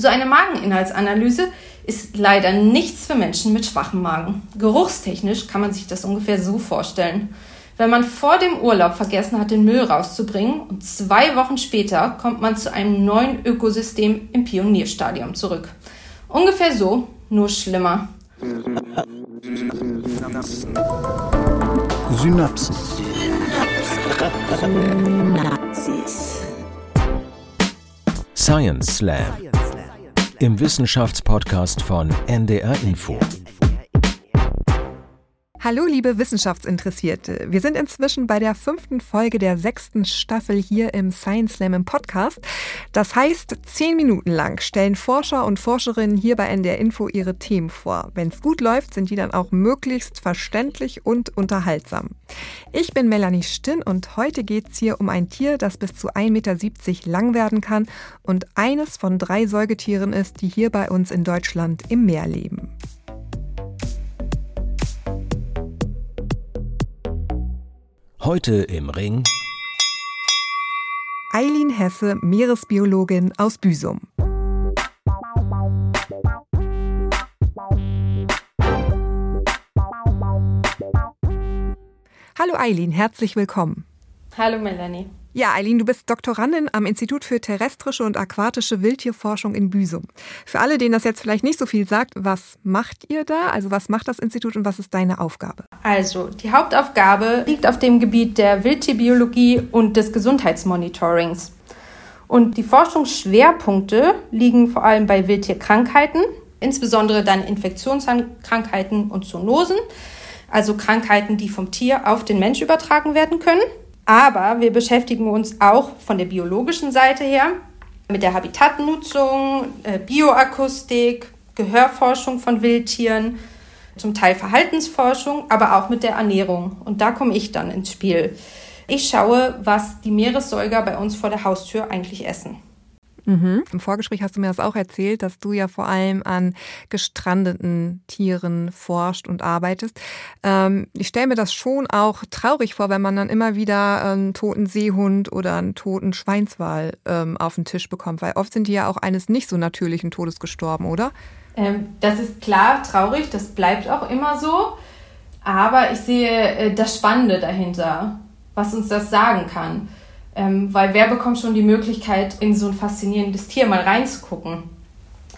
So eine Mageninhaltsanalyse ist leider nichts für Menschen mit schwachem Magen. Geruchstechnisch kann man sich das ungefähr so vorstellen. Wenn man vor dem Urlaub vergessen hat, den Müll rauszubringen und zwei Wochen später kommt man zu einem neuen Ökosystem im Pionierstadium zurück. Ungefähr so, nur schlimmer. Synapsen. Synapsis. Science Slam. Im Wissenschaftspodcast von NDR Info. Hallo, liebe Wissenschaftsinteressierte. Wir sind inzwischen bei der fünften Folge der sechsten Staffel hier im Science Slam im Podcast. Das heißt, zehn Minuten lang stellen Forscher und Forscherinnen hier bei NDR Info ihre Themen vor. Wenn es gut läuft, sind die dann auch möglichst verständlich und unterhaltsam. Ich bin Melanie Stinn und heute geht es hier um ein Tier, das bis zu 1,70 Meter lang werden kann und eines von drei Säugetieren ist, die hier bei uns in Deutschland im Meer leben. Heute im Ring Eileen Hesse, Meeresbiologin aus Büsum. Hallo Eileen, herzlich willkommen. Hallo Melanie. Ja, Eileen, du bist Doktorandin am Institut für terrestrische und aquatische Wildtierforschung in Büsum. Für alle, denen das jetzt vielleicht nicht so viel sagt, was macht ihr da? Also was macht das Institut und was ist deine Aufgabe? Also, die Hauptaufgabe liegt auf dem Gebiet der Wildtierbiologie und des Gesundheitsmonitorings. Und die Forschungsschwerpunkte liegen vor allem bei Wildtierkrankheiten, insbesondere dann Infektionskrankheiten und Zoonosen, also Krankheiten, die vom Tier auf den Mensch übertragen werden können. Aber wir beschäftigen uns auch von der biologischen Seite her mit der Habitatnutzung, äh, Bioakustik, Gehörforschung von Wildtieren, zum Teil Verhaltensforschung, aber auch mit der Ernährung. Und da komme ich dann ins Spiel. Ich schaue, was die Meeressäuger bei uns vor der Haustür eigentlich essen. Mhm. Im Vorgespräch hast du mir das auch erzählt, dass du ja vor allem an gestrandeten Tieren forscht und arbeitest. Ähm, ich stelle mir das schon auch traurig vor, wenn man dann immer wieder einen toten Seehund oder einen toten Schweinswal ähm, auf den Tisch bekommt, weil oft sind die ja auch eines nicht so natürlichen Todes gestorben, oder? Ähm, das ist klar traurig, das bleibt auch immer so. Aber ich sehe äh, das Spannende dahinter, was uns das sagen kann. Ähm, weil wer bekommt schon die Möglichkeit, in so ein faszinierendes Tier mal reinzugucken?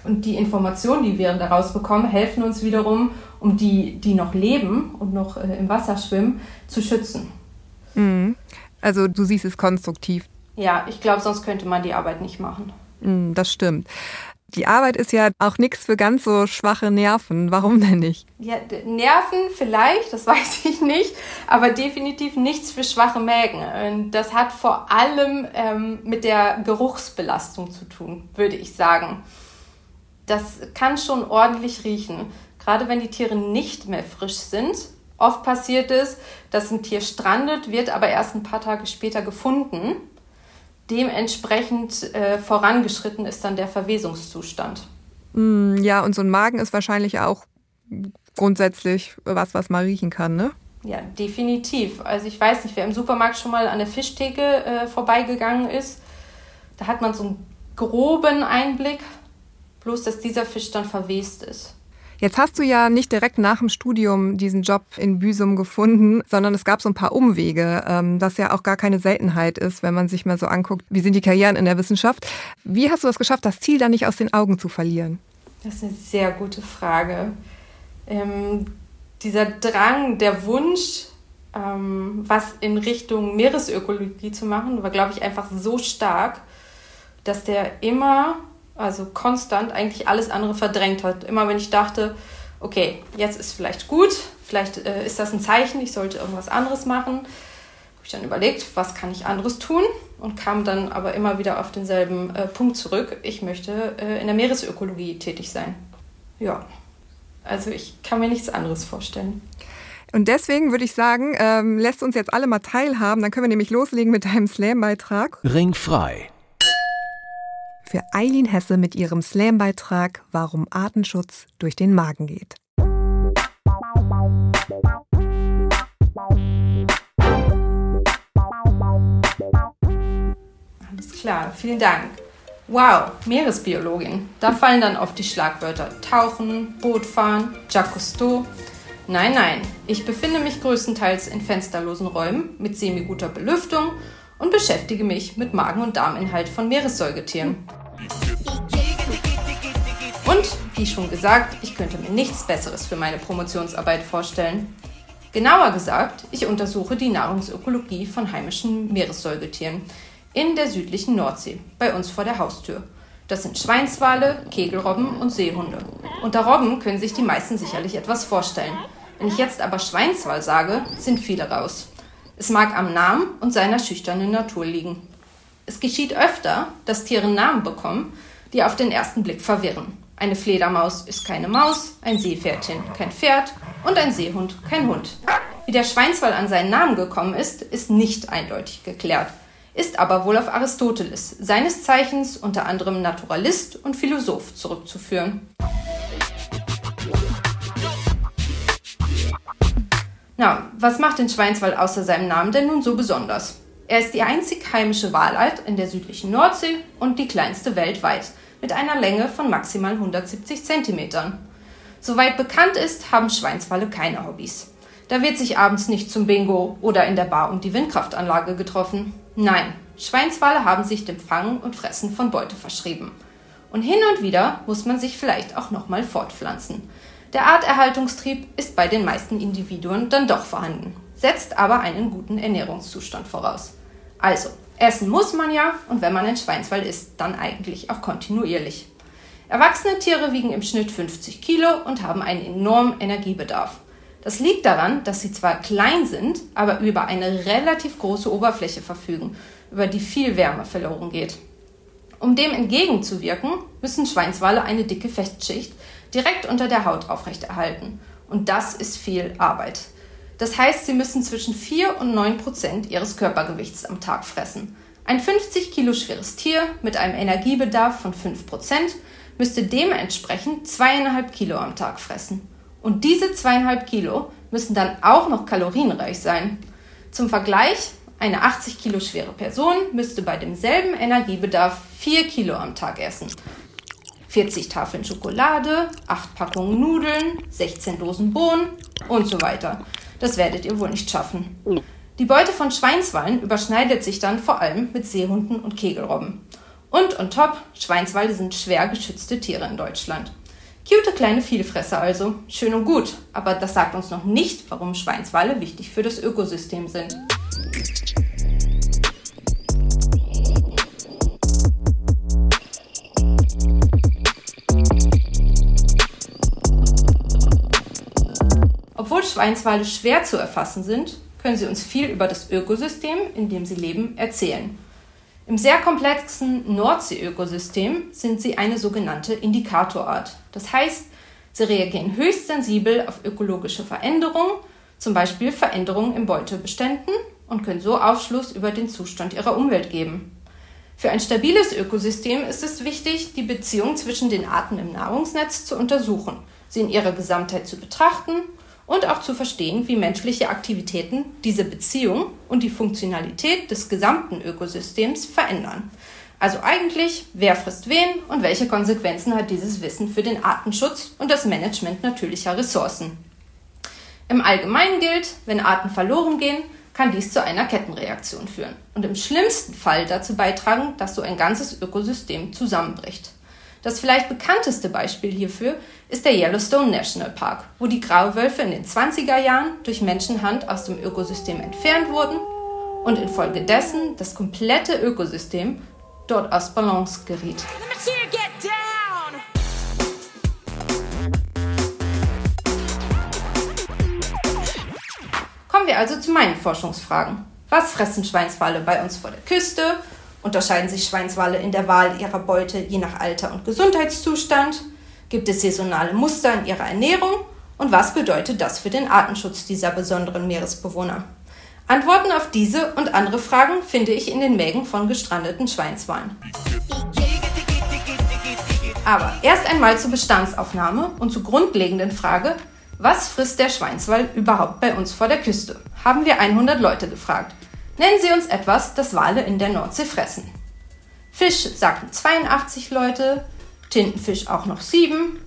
Und die Informationen, die wir daraus bekommen, helfen uns wiederum, um die, die noch leben und noch äh, im Wasser schwimmen, zu schützen. Mhm. Also du siehst es konstruktiv. Ja, ich glaube, sonst könnte man die Arbeit nicht machen. Mhm, das stimmt. Die Arbeit ist ja auch nichts für ganz so schwache Nerven. Warum denn nicht? Ja, Nerven vielleicht, das weiß ich nicht, aber definitiv nichts für schwache Mägen. Und das hat vor allem ähm, mit der Geruchsbelastung zu tun, würde ich sagen. Das kann schon ordentlich riechen, gerade wenn die Tiere nicht mehr frisch sind. Oft passiert es, dass ein Tier strandet, wird aber erst ein paar Tage später gefunden dementsprechend äh, vorangeschritten ist dann der Verwesungszustand. Mm, ja, und so ein Magen ist wahrscheinlich auch grundsätzlich was, was man riechen kann, ne? Ja, definitiv. Also ich weiß nicht, wer im Supermarkt schon mal an der Fischtheke äh, vorbeigegangen ist, da hat man so einen groben Einblick, bloß dass dieser Fisch dann verwest ist. Jetzt hast du ja nicht direkt nach dem Studium diesen Job in Büsum gefunden, sondern es gab so ein paar Umwege, ähm, das ja auch gar keine Seltenheit ist, wenn man sich mal so anguckt, wie sind die Karrieren in der Wissenschaft. Wie hast du das geschafft, das Ziel da nicht aus den Augen zu verlieren? Das ist eine sehr gute Frage. Ähm, dieser Drang, der Wunsch, ähm, was in Richtung Meeresökologie zu machen, war, glaube ich, einfach so stark, dass der immer also konstant eigentlich alles andere verdrängt hat. Immer wenn ich dachte, okay, jetzt ist vielleicht gut, vielleicht äh, ist das ein Zeichen, ich sollte irgendwas anderes machen, habe ich dann überlegt, was kann ich anderes tun und kam dann aber immer wieder auf denselben äh, Punkt zurück. Ich möchte äh, in der Meeresökologie tätig sein. Ja, also ich kann mir nichts anderes vorstellen. Und deswegen würde ich sagen, ähm, lässt uns jetzt alle mal teilhaben. Dann können wir nämlich loslegen mit deinem Slam-Beitrag. Ringfrei für Eileen Hesse mit ihrem Slam-Beitrag Warum Artenschutz durch den Magen geht. Alles klar, vielen Dank. Wow, Meeresbiologin. Da fallen dann oft die Schlagwörter Tauchen, Bootfahren, Jacques Cousteau. Nein, nein, ich befinde mich größtenteils in fensterlosen Räumen mit semi-guter Belüftung und beschäftige mich mit Magen- und Darminhalt von Meeressäugetieren. Und, wie schon gesagt, ich könnte mir nichts Besseres für meine Promotionsarbeit vorstellen. Genauer gesagt, ich untersuche die Nahrungsökologie von heimischen Meeressäugetieren in der südlichen Nordsee, bei uns vor der Haustür. Das sind Schweinswale, Kegelrobben und Seehunde. Unter Robben können sich die meisten sicherlich etwas vorstellen. Wenn ich jetzt aber Schweinswal sage, sind viele raus. Es mag am Namen und seiner schüchternen Natur liegen. Es geschieht öfter, dass Tiere Namen bekommen, die auf den ersten Blick verwirren. Eine Fledermaus ist keine Maus, ein Seepferdchen kein Pferd und ein Seehund kein Hund. Wie der Schweinswal an seinen Namen gekommen ist, ist nicht eindeutig geklärt ist aber wohl auf Aristoteles, seines Zeichens unter anderem Naturalist und Philosoph, zurückzuführen. Na, was macht den Schweinswald außer seinem Namen denn nun so besonders? Er ist die einzig heimische Walart in der südlichen Nordsee und die kleinste weltweit, mit einer Länge von maximal 170 Zentimetern. Soweit bekannt ist, haben Schweinswale keine Hobbys. Da wird sich abends nicht zum Bingo oder in der Bar um die Windkraftanlage getroffen. Nein, Schweinswale haben sich dem Fangen und Fressen von Beute verschrieben. Und hin und wieder muss man sich vielleicht auch nochmal fortpflanzen. Der Arterhaltungstrieb ist bei den meisten Individuen dann doch vorhanden, setzt aber einen guten Ernährungszustand voraus. Also, essen muss man ja und wenn man ein Schweinswal isst, dann eigentlich auch kontinuierlich. Erwachsene Tiere wiegen im Schnitt 50 Kilo und haben einen enormen Energiebedarf. Das liegt daran, dass sie zwar klein sind, aber über eine relativ große Oberfläche verfügen, über die viel Wärme verloren geht. Um dem entgegenzuwirken, müssen Schweinswale eine dicke Festschicht direkt unter der Haut aufrechterhalten. Und das ist viel Arbeit. Das heißt, sie müssen zwischen 4 und 9 Prozent ihres Körpergewichts am Tag fressen. Ein 50 Kilo schweres Tier mit einem Energiebedarf von 5 Prozent müsste dementsprechend zweieinhalb Kilo am Tag fressen. Und diese zweieinhalb Kilo müssen dann auch noch kalorienreich sein. Zum Vergleich, eine 80 Kilo schwere Person müsste bei demselben Energiebedarf 4 Kilo am Tag essen. 40 Tafeln Schokolade, 8 Packungen Nudeln, 16 Dosen Bohnen und so weiter. Das werdet ihr wohl nicht schaffen. Die Beute von Schweinswallen überschneidet sich dann vor allem mit Seehunden und Kegelrobben. Und on top, Schweinswale sind schwer geschützte Tiere in Deutschland. Cute kleine Vielfresser also, schön und gut, aber das sagt uns noch nicht, warum Schweinswale wichtig für das Ökosystem sind. Obwohl Schweinswale schwer zu erfassen sind, können sie uns viel über das Ökosystem, in dem sie leben, erzählen. Im sehr komplexen Nordsee-Ökosystem sind sie eine sogenannte Indikatorart. Das heißt, sie reagieren höchst sensibel auf ökologische Veränderungen, zum Beispiel Veränderungen in Beutebeständen und können so Aufschluss über den Zustand ihrer Umwelt geben. Für ein stabiles Ökosystem ist es wichtig, die Beziehung zwischen den Arten im Nahrungsnetz zu untersuchen, sie in ihrer Gesamtheit zu betrachten und auch zu verstehen, wie menschliche Aktivitäten diese Beziehung und die Funktionalität des gesamten Ökosystems verändern. Also eigentlich, wer frisst wen und welche Konsequenzen hat dieses Wissen für den Artenschutz und das Management natürlicher Ressourcen. Im Allgemeinen gilt, wenn Arten verloren gehen, kann dies zu einer Kettenreaktion führen und im schlimmsten Fall dazu beitragen, dass so ein ganzes Ökosystem zusammenbricht. Das vielleicht bekannteste Beispiel hierfür ist der Yellowstone National Park, wo die Grauwölfe in den 20er Jahren durch Menschenhand aus dem Ökosystem entfernt wurden und infolgedessen das komplette Ökosystem dort aus Balance geriet. Kommen wir also zu meinen Forschungsfragen. Was fressen Schweinswale bei uns vor der Küste? Unterscheiden sich Schweinswale in der Wahl ihrer Beute je nach Alter und Gesundheitszustand? Gibt es saisonale Muster in ihrer Ernährung? Und was bedeutet das für den Artenschutz dieser besonderen Meeresbewohner? Antworten auf diese und andere Fragen finde ich in den Mägen von gestrandeten Schweinswalen. Aber erst einmal zur Bestandsaufnahme und zur grundlegenden Frage, was frisst der Schweinswal überhaupt bei uns vor der Küste? Haben wir 100 Leute gefragt. Nennen Sie uns etwas, das Wale in der Nordsee fressen. Fisch sagten 82 Leute, Tintenfisch auch noch 7,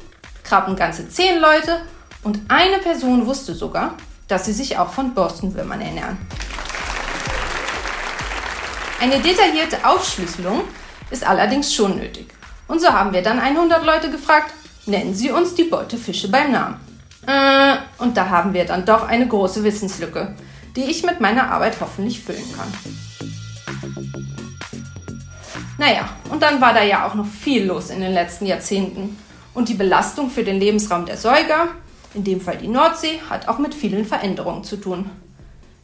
Krabben ganze 10 Leute und eine Person wusste sogar, dass sie sich auch von Borstenwürmern ernähren. Eine detaillierte Aufschlüsselung ist allerdings schon nötig. Und so haben wir dann 100 Leute gefragt, nennen Sie uns die Beutefische beim Namen. Äh, und da haben wir dann doch eine große Wissenslücke, die ich mit meiner Arbeit hoffentlich füllen kann. Naja, und dann war da ja auch noch viel los in den letzten Jahrzehnten. Und die Belastung für den Lebensraum der Säuger, in dem Fall die Nordsee, hat auch mit vielen Veränderungen zu tun.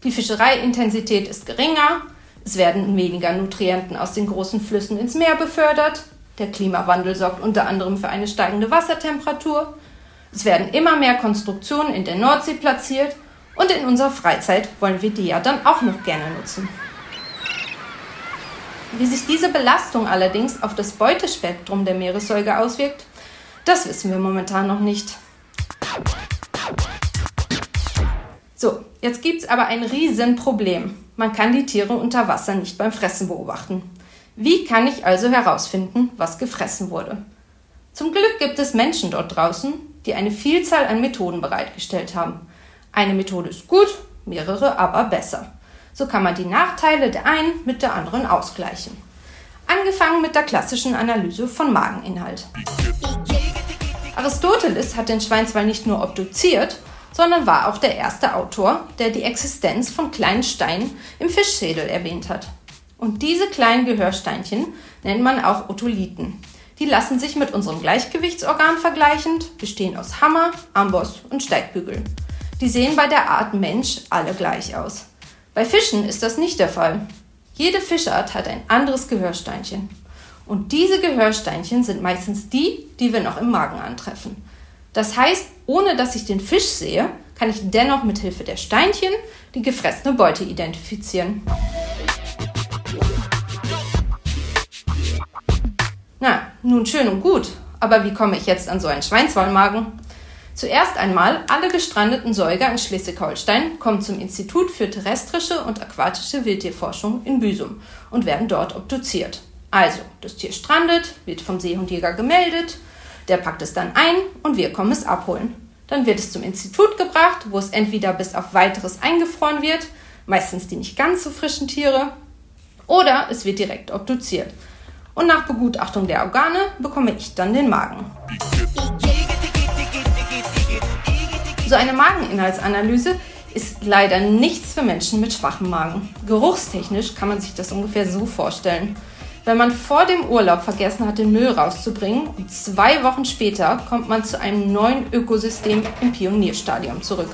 Die Fischereiintensität ist geringer, es werden weniger Nutrienten aus den großen Flüssen ins Meer befördert, der Klimawandel sorgt unter anderem für eine steigende Wassertemperatur, es werden immer mehr Konstruktionen in der Nordsee platziert und in unserer Freizeit wollen wir die ja dann auch noch gerne nutzen. Wie sich diese Belastung allerdings auf das Beutespektrum der Meeressäuger auswirkt, das wissen wir momentan noch nicht. So, jetzt gibt es aber ein Riesenproblem. Man kann die Tiere unter Wasser nicht beim Fressen beobachten. Wie kann ich also herausfinden, was gefressen wurde? Zum Glück gibt es Menschen dort draußen, die eine Vielzahl an Methoden bereitgestellt haben. Eine Methode ist gut, mehrere aber besser. So kann man die Nachteile der einen mit der anderen ausgleichen. Angefangen mit der klassischen Analyse von Mageninhalt. Aristoteles hat den Schweinswal nicht nur obduziert, sondern war auch der erste Autor, der die Existenz von kleinen Steinen im Fischschädel erwähnt hat. Und diese kleinen Gehörsteinchen nennt man auch Otolithen. Die lassen sich mit unserem Gleichgewichtsorgan vergleichend, bestehen aus Hammer, Amboss und Steigbügel. Die sehen bei der Art Mensch alle gleich aus. Bei Fischen ist das nicht der Fall. Jede Fischart hat ein anderes Gehörsteinchen. Und diese Gehörsteinchen sind meistens die, die wir noch im Magen antreffen. Das heißt, ohne dass ich den Fisch sehe, kann ich dennoch mit Hilfe der Steinchen die gefressene Beute identifizieren. Na, nun schön und gut, aber wie komme ich jetzt an so einen Schweinswallmagen? Zuerst einmal, alle gestrandeten Säuger in Schleswig-Holstein kommen zum Institut für terrestrische und aquatische Wildtierforschung in Büsum und werden dort obduziert. Also, das Tier strandet, wird vom Seehundjäger gemeldet, der packt es dann ein und wir kommen es abholen. Dann wird es zum Institut gebracht, wo es entweder bis auf weiteres eingefroren wird, meistens die nicht ganz so frischen Tiere, oder es wird direkt obduziert. Und nach Begutachtung der Organe bekomme ich dann den Magen. So eine Mageninhaltsanalyse ist leider nichts für Menschen mit schwachem Magen. Geruchstechnisch kann man sich das ungefähr so vorstellen. Wenn man vor dem Urlaub vergessen hat, den Müll rauszubringen und zwei Wochen später kommt man zu einem neuen Ökosystem im Pionierstadium zurück.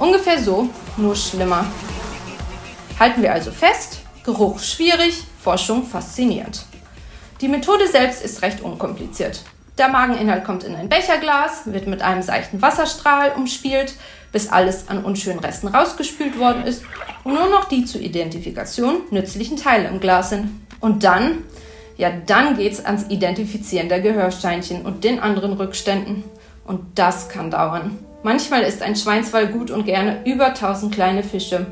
Ungefähr so, nur schlimmer. Halten wir also fest, Geruch schwierig, Forschung faszinierend. Die Methode selbst ist recht unkompliziert. Der Mageninhalt kommt in ein Becherglas, wird mit einem seichten Wasserstrahl umspielt, bis alles an unschönen Resten rausgespült worden ist und nur noch die zur Identifikation nützlichen Teile im Glas sind. Und dann, ja, dann geht's ans Identifizieren der Gehörsteinchen und den anderen Rückständen. Und das kann dauern. Manchmal ist ein Schweinswall gut und gerne über 1000 kleine Fische.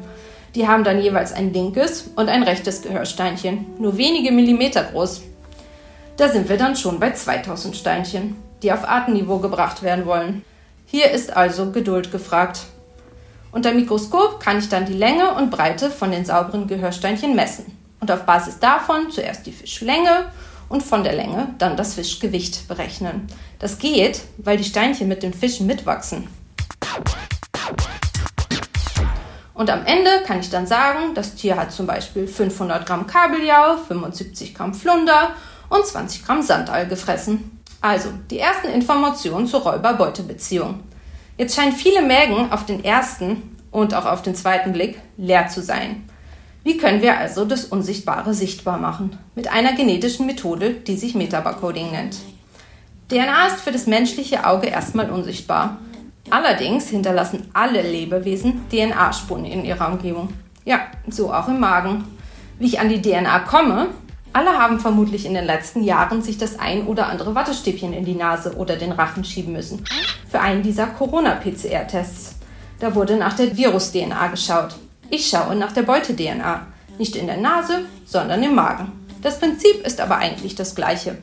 Die haben dann jeweils ein linkes und ein rechtes Gehörsteinchen, nur wenige Millimeter groß. Da sind wir dann schon bei 2000 Steinchen, die auf Artenniveau gebracht werden wollen. Hier ist also Geduld gefragt. Unter Mikroskop kann ich dann die Länge und Breite von den sauberen Gehörsteinchen messen und auf Basis davon zuerst die Fischlänge und von der Länge dann das Fischgewicht berechnen. Das geht, weil die Steinchen mit den Fischen mitwachsen. Und am Ende kann ich dann sagen, das Tier hat zum Beispiel 500 Gramm Kabeljau, 75 Gramm Flunder und 20 Gramm Sandal gefressen. Also die ersten Informationen zur Räuber-Beute-Beziehung. Jetzt scheinen viele Mägen auf den ersten und auch auf den zweiten Blick leer zu sein. Wie können wir also das Unsichtbare sichtbar machen? Mit einer genetischen Methode, die sich Metabarcoding nennt. DNA ist für das menschliche Auge erstmal unsichtbar. Allerdings hinterlassen alle Lebewesen DNA-Spuren in ihrer Umgebung. Ja, so auch im Magen. Wie ich an die DNA komme, alle haben vermutlich in den letzten Jahren sich das ein oder andere Wattestäbchen in die Nase oder den Rachen schieben müssen. Für einen dieser Corona-PCR-Tests. Da wurde nach der Virus-DNA geschaut. Ich schaue nach der Beute-DNA. Nicht in der Nase, sondern im Magen. Das Prinzip ist aber eigentlich das gleiche.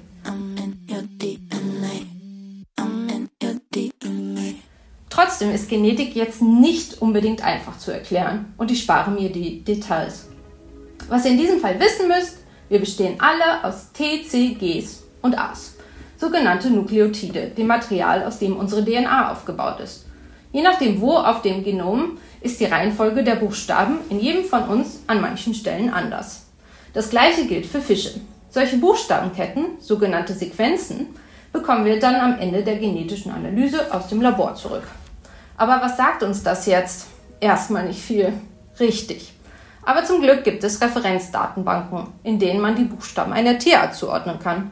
Trotzdem ist Genetik jetzt nicht unbedingt einfach zu erklären und ich spare mir die Details. Was ihr in diesem Fall wissen müsst, wir bestehen alle aus T, C, Gs und As, sogenannte Nukleotide, dem Material, aus dem unsere DNA aufgebaut ist. Je nachdem, wo auf dem Genom, ist die Reihenfolge der Buchstaben in jedem von uns an manchen Stellen anders. Das gleiche gilt für Fische. Solche Buchstabenketten, sogenannte Sequenzen, bekommen wir dann am Ende der genetischen Analyse aus dem Labor zurück. Aber was sagt uns das jetzt? Erstmal nicht viel. Richtig. Aber zum Glück gibt es Referenzdatenbanken, in denen man die Buchstaben einer Tierart zuordnen kann.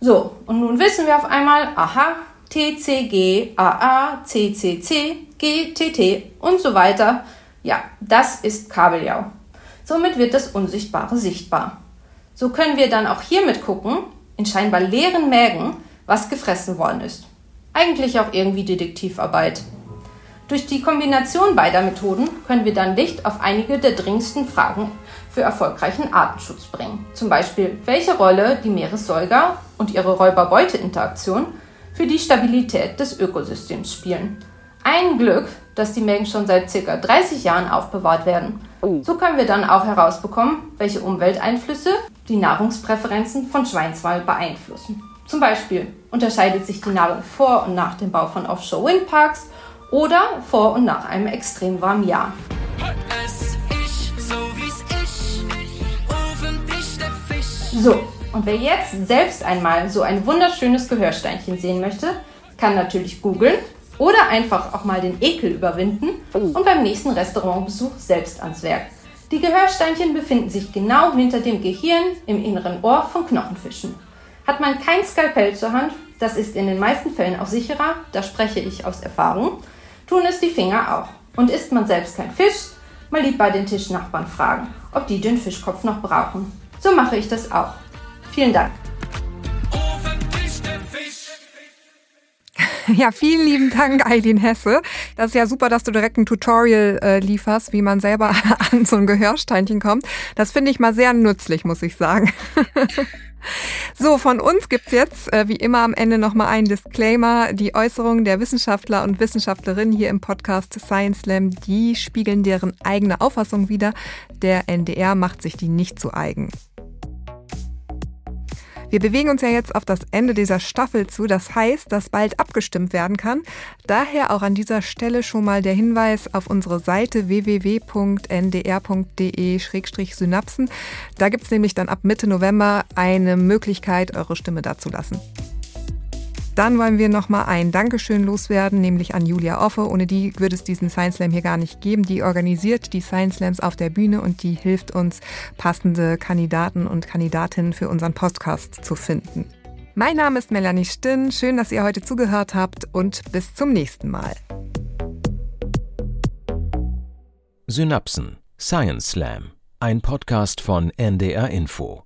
So, und nun wissen wir auf einmal, aha, TCG, AA, CCC, GTT und so weiter. Ja, das ist Kabeljau. Somit wird das Unsichtbare sichtbar. So können wir dann auch hiermit gucken, in scheinbar leeren Mägen, was gefressen worden ist. Eigentlich auch irgendwie Detektivarbeit. Durch die Kombination beider Methoden können wir dann Licht auf einige der dringendsten Fragen für erfolgreichen Artenschutz bringen. Zum Beispiel, welche Rolle die Meeressäuger und ihre Räuber-Beute-Interaktion für die Stabilität des Ökosystems spielen. Ein Glück, dass die Mengen schon seit ca. 30 Jahren aufbewahrt werden. So können wir dann auch herausbekommen, welche Umwelteinflüsse die Nahrungspräferenzen von Schweinswal beeinflussen. Zum Beispiel unterscheidet sich die Nahrung vor und nach dem Bau von Offshore-Windparks oder vor und nach einem extrem warmen Jahr. So, und wer jetzt selbst einmal so ein wunderschönes Gehörsteinchen sehen möchte, kann natürlich googeln oder einfach auch mal den Ekel überwinden und beim nächsten Restaurantbesuch selbst ans Werk. Die Gehörsteinchen befinden sich genau hinter dem Gehirn im inneren Ohr von Knochenfischen. Hat man kein Skalpell zur Hand, das ist in den meisten Fällen auch sicherer, da spreche ich aus Erfahrung, tun es die Finger auch. Und isst man selbst kein Fisch, mal lieb bei den Tischnachbarn fragen, ob die den Fischkopf noch brauchen. So mache ich das auch. Vielen Dank. Ja, vielen lieben Dank, Eileen Hesse. Das ist ja super, dass du direkt ein Tutorial äh, lieferst, wie man selber an so ein Gehörsteinchen kommt. Das finde ich mal sehr nützlich, muss ich sagen. So, von uns gibt's jetzt äh, wie immer am Ende nochmal einen Disclaimer. Die Äußerungen der Wissenschaftler und Wissenschaftlerinnen hier im Podcast Science Slam, die spiegeln deren eigene Auffassung wider. Der NDR macht sich die nicht zu eigen. Wir bewegen uns ja jetzt auf das Ende dieser Staffel zu. Das heißt, dass bald abgestimmt werden kann. Daher auch an dieser Stelle schon mal der Hinweis auf unsere Seite www.ndr.de-synapsen. Da gibt es nämlich dann ab Mitte November eine Möglichkeit, eure Stimme dazulassen. Dann wollen wir nochmal ein Dankeschön loswerden, nämlich an Julia Offe. Ohne die würde es diesen Science Slam hier gar nicht geben. Die organisiert die Science Slams auf der Bühne und die hilft uns, passende Kandidaten und Kandidatinnen für unseren Podcast zu finden. Mein Name ist Melanie Stinn. Schön, dass ihr heute zugehört habt und bis zum nächsten Mal. Synapsen Science Slam, ein Podcast von NDR Info.